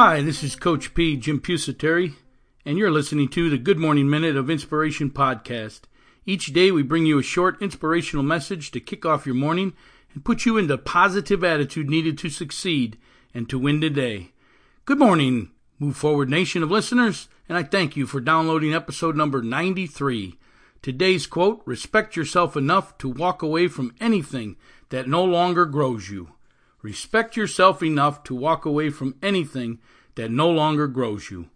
Hi, this is Coach P, Jim Pusateri, and you're listening to the Good Morning Minute of Inspiration podcast. Each day we bring you a short inspirational message to kick off your morning and put you in the positive attitude needed to succeed and to win today. Good morning, Move Forward Nation of listeners, and I thank you for downloading episode number 93. Today's quote Respect yourself enough to walk away from anything that no longer grows you. Respect yourself enough to walk away from anything that no longer grows you.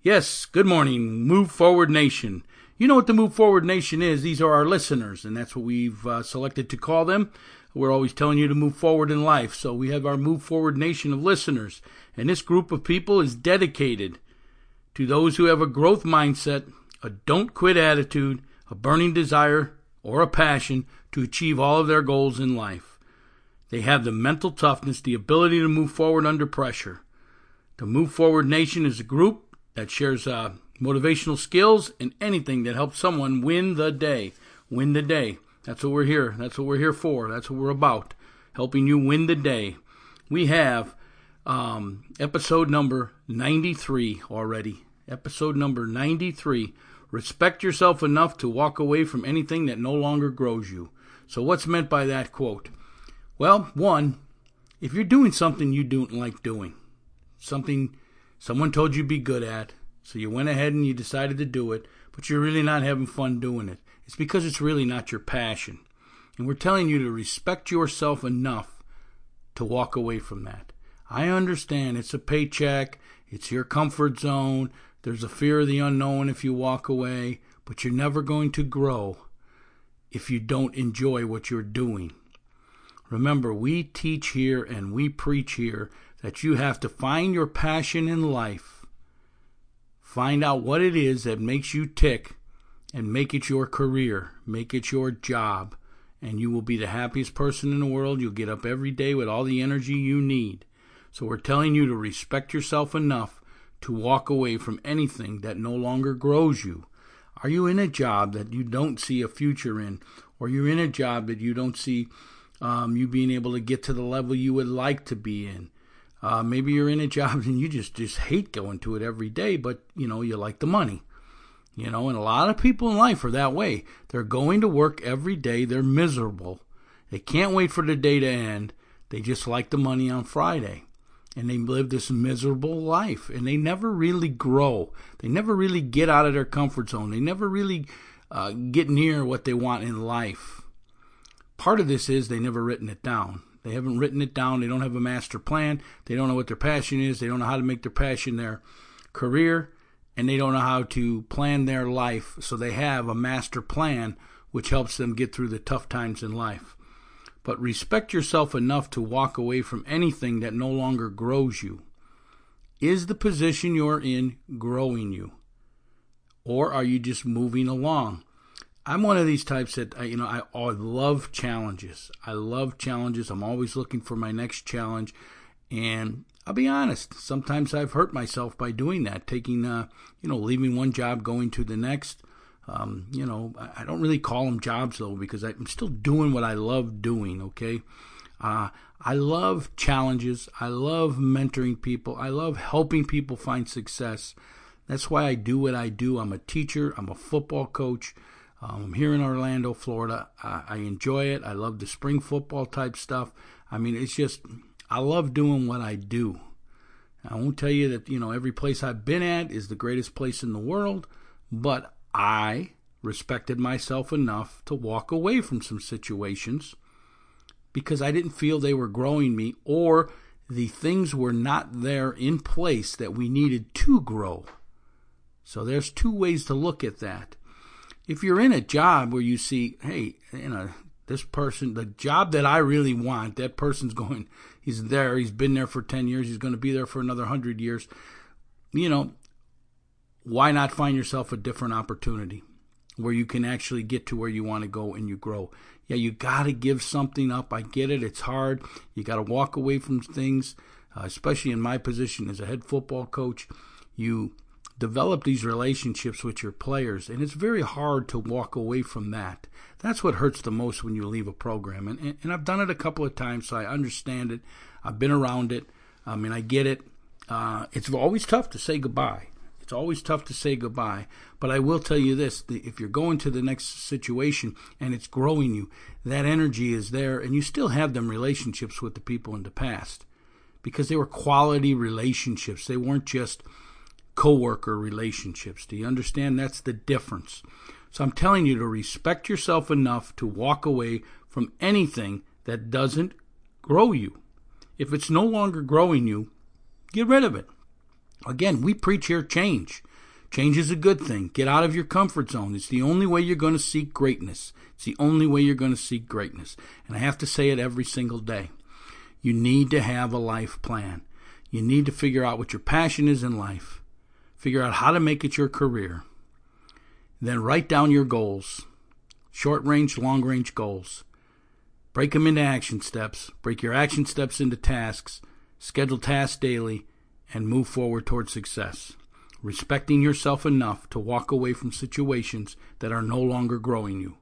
Yes, good morning, Move Forward Nation. You know what the Move Forward Nation is. These are our listeners, and that's what we've uh, selected to call them. We're always telling you to move forward in life, so we have our Move Forward Nation of listeners. And this group of people is dedicated to those who have a growth mindset, a don't quit attitude, a burning desire, or a passion to achieve all of their goals in life. They have the mental toughness, the ability to move forward under pressure. The Move Forward Nation is a group that shares uh, motivational skills and anything that helps someone win the day. Win the day. That's what we're here. That's what we're here for. That's what we're about. Helping you win the day. We have um, episode number 93 already. Episode number 93. Respect yourself enough to walk away from anything that no longer grows you. So, what's meant by that quote? Well, one, if you're doing something you don't like doing, something someone told you be good at, so you went ahead and you decided to do it, but you're really not having fun doing it, it's because it's really not your passion. And we're telling you to respect yourself enough to walk away from that. I understand it's a paycheck, it's your comfort zone, there's a fear of the unknown if you walk away, but you're never going to grow if you don't enjoy what you're doing. Remember, we teach here and we preach here that you have to find your passion in life, find out what it is that makes you tick, and make it your career, make it your job, and you will be the happiest person in the world. You'll get up every day with all the energy you need. So, we're telling you to respect yourself enough to walk away from anything that no longer grows you. Are you in a job that you don't see a future in, or you're in a job that you don't see? um, you being able to get to the level you would like to be in. Uh, maybe you're in a job and you just just hate going to it every day, but you know you like the money. You know, and a lot of people in life are that way. They're going to work every day. They're miserable. They can't wait for the day to end. They just like the money on Friday. And they live this miserable life. And they never really grow. They never really get out of their comfort zone. They never really uh, get near what they want in life. Part of this is they never written it down. They haven't written it down. They don't have a master plan. They don't know what their passion is. They don't know how to make their passion their career. And they don't know how to plan their life. So they have a master plan which helps them get through the tough times in life. But respect yourself enough to walk away from anything that no longer grows you. Is the position you're in growing you? Or are you just moving along? I'm one of these types that you know I, I love challenges. I love challenges. I'm always looking for my next challenge, and I'll be honest. Sometimes I've hurt myself by doing that, taking uh, you know leaving one job, going to the next. Um, you know, I don't really call them jobs though because I'm still doing what I love doing. Okay, uh, I love challenges. I love mentoring people. I love helping people find success. That's why I do what I do. I'm a teacher. I'm a football coach. Um, I'm here in Orlando, Florida. I, I enjoy it. I love the spring football type stuff. I mean, it's just, I love doing what I do. I won't tell you that, you know, every place I've been at is the greatest place in the world, but I respected myself enough to walk away from some situations because I didn't feel they were growing me or the things were not there in place that we needed to grow. So there's two ways to look at that if you're in a job where you see, hey, you know, this person, the job that I really want, that person's going, he's there, he's been there for 10 years, he's going to be there for another 100 years. You know, why not find yourself a different opportunity where you can actually get to where you want to go and you grow? Yeah, you got to give something up. I get it. It's hard. You got to walk away from things, uh, especially in my position as a head football coach. You develop these relationships with your players, and it's very hard to walk away from that. That's what hurts the most when you leave a program. And, and, and I've done it a couple of times, so I understand it. I've been around it. I mean, I get it. uh, it's always tough to say goodbye. It's always tough to say goodbye. But I will tell you this if you're going to the next situation and it's growing you, that energy is there, and you still have them relationships with the people in the past because they were quality relationships. They weren't just coworker relationships. Do you understand? That's the difference. So I'm telling you to respect yourself enough to walk away from anything that doesn't grow you. If it's no longer growing you, get rid of it. Again, we preach here change. Change is a good thing. Get out of your comfort zone. It's the only way you're going to seek greatness. It's the only way you're going to seek greatness. And I have to say it every single day. You need to have a life plan. You need to figure out what your passion is in life. Figure out how to make it your career. Then write down your goals short range, long range goals. Break them into action steps. Break your action steps into tasks. Schedule tasks daily and move forward towards success. Respecting yourself enough to walk away from situations that are no longer growing you.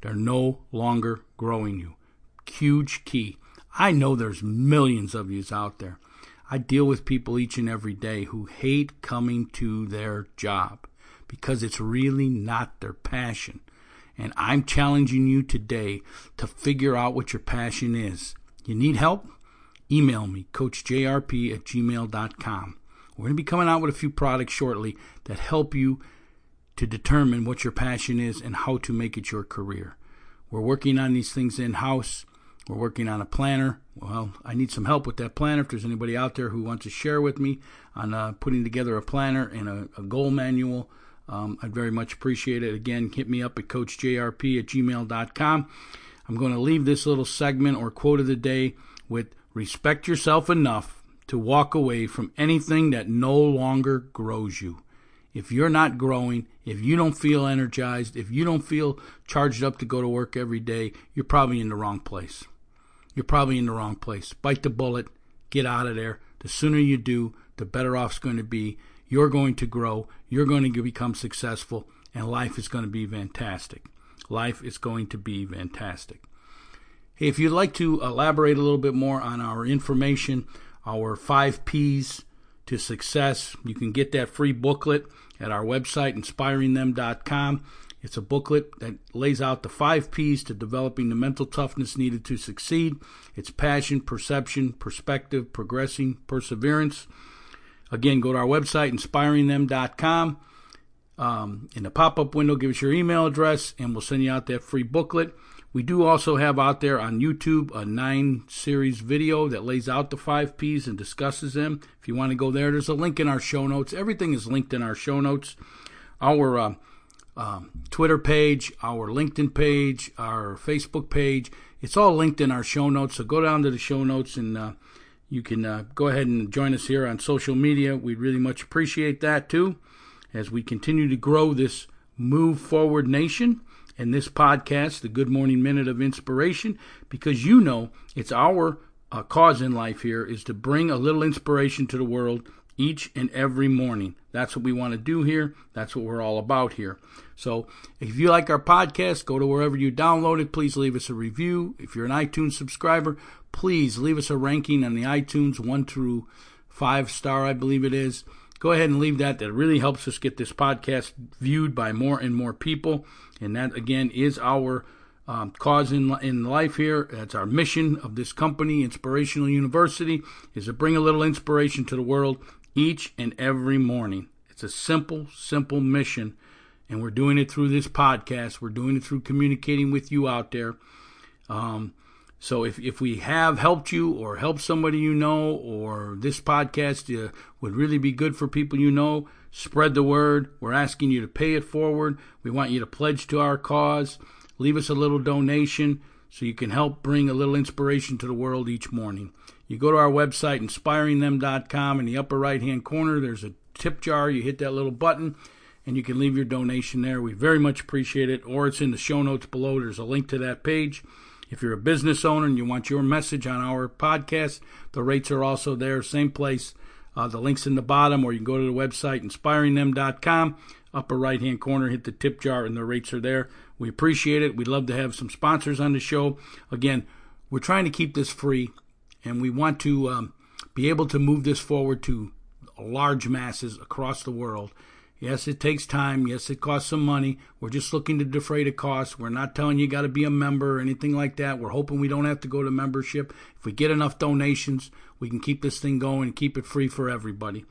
They're no longer growing you. Huge key. I know there's millions of yous out there. I deal with people each and every day who hate coming to their job because it's really not their passion. And I'm challenging you today to figure out what your passion is. You need help? email me, coachjrp at gmail.com. We're going to be coming out with a few products shortly that help you to determine what your passion is and how to make it your career. We're working on these things in house. We're working on a planner. Well, I need some help with that planner. If there's anybody out there who wants to share with me on uh, putting together a planner and a, a goal manual, um, I'd very much appreciate it. Again, hit me up at coachjrp at gmail.com. I'm going to leave this little segment or quote of the day with Respect yourself enough to walk away from anything that no longer grows you. If you're not growing, if you don't feel energized, if you don't feel charged up to go to work every day, you're probably in the wrong place. You're probably in the wrong place. Bite the bullet, get out of there. The sooner you do, the better off it's going to be. You're going to grow, you're going to become successful, and life is going to be fantastic. Life is going to be fantastic. If you'd like to elaborate a little bit more on our information, our five P's to success, you can get that free booklet at our website, inspiringthem.com. It's a booklet that lays out the five P's to developing the mental toughness needed to succeed. It's passion, perception, perspective, progressing, perseverance. Again, go to our website, inspiringthem.com. Um, in the pop up window, give us your email address, and we'll send you out that free booklet. We do also have out there on YouTube a nine series video that lays out the five P's and discusses them. If you want to go there, there's a link in our show notes. Everything is linked in our show notes. Our uh, uh, Twitter page, our LinkedIn page, our Facebook page, it's all linked in our show notes. So go down to the show notes and uh, you can uh, go ahead and join us here on social media. We'd really much appreciate that too as we continue to grow this Move Forward Nation and this podcast, the Good Morning Minute of Inspiration, because you know it's our uh, cause in life here is to bring a little inspiration to the world each and every morning. That's what we want to do here. That's what we're all about here. So if you like our podcast, go to wherever you download it. Please leave us a review. If you're an iTunes subscriber, please leave us a ranking on the iTunes, one through five star, I believe it is. Go ahead and leave that. That really helps us get this podcast viewed by more and more people. And that, again, is our um, cause in, in life here. That's our mission of this company, Inspirational University, is to bring a little inspiration to the world each and every morning. It's a simple, simple mission. And we're doing it through this podcast. We're doing it through communicating with you out there. Um, so if, if we have helped you or helped somebody you know, or this podcast uh, would really be good for people you know, Spread the word. We're asking you to pay it forward. We want you to pledge to our cause. Leave us a little donation so you can help bring a little inspiration to the world each morning. You go to our website, inspiringthem.com. In the upper right hand corner, there's a tip jar. You hit that little button and you can leave your donation there. We very much appreciate it. Or it's in the show notes below. There's a link to that page. If you're a business owner and you want your message on our podcast, the rates are also there, same place. Uh, the link's in the bottom, or you can go to the website, inspiringthem.com. Upper right hand corner, hit the tip jar, and the rates are there. We appreciate it. We'd love to have some sponsors on the show. Again, we're trying to keep this free, and we want to um, be able to move this forward to large masses across the world. Yes, it takes time. Yes, it costs some money. We're just looking to defray the costs. We're not telling you, you got to be a member or anything like that. We're hoping we don't have to go to membership. If we get enough donations, we can keep this thing going and keep it free for everybody.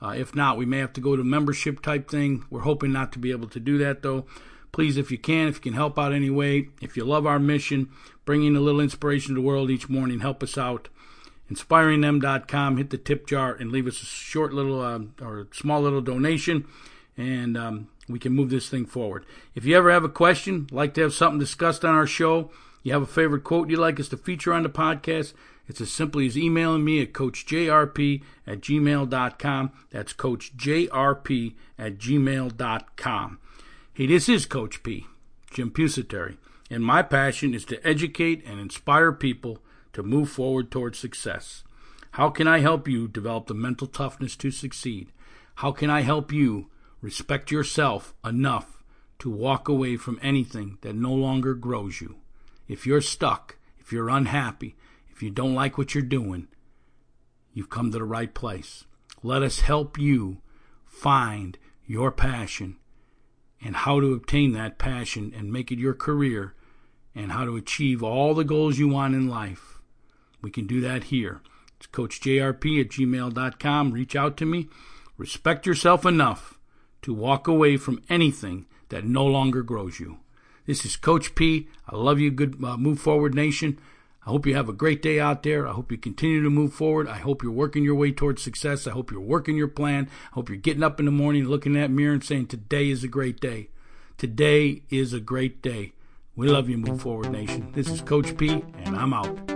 Uh, if not, we may have to go to membership type thing. We're hoping not to be able to do that though. Please, if you can, if you can help out anyway, if you love our mission, bringing a little inspiration to the world each morning, help us out inspiringthem.com. Hit the tip jar and leave us a short little uh, or small little donation, and um, we can move this thing forward. If you ever have a question, like to have something discussed on our show, you have a favorite quote you'd like us to feature on the podcast, it's as simply as emailing me at coachjrp at gmail.com. That's coachjrp at gmail.com. Hey, this is Coach P, Jim Pusateri, and my passion is to educate and inspire people to move forward towards success. How can I help you develop the mental toughness to succeed? How can I help you respect yourself enough to walk away from anything that no longer grows you? If you're stuck, if you're unhappy, if you don't like what you're doing, you've come to the right place. Let us help you find your passion and how to obtain that passion and make it your career and how to achieve all the goals you want in life. We can do that here. It's coachjrp at gmail.com. Reach out to me. Respect yourself enough to walk away from anything that no longer grows you. This is Coach P. I love you, good uh, Move Forward Nation. I hope you have a great day out there. I hope you continue to move forward. I hope you're working your way towards success. I hope you're working your plan. I hope you're getting up in the morning, looking at that mirror and saying, Today is a great day. Today is a great day. We love you, Move Forward Nation. This is Coach P, and I'm out.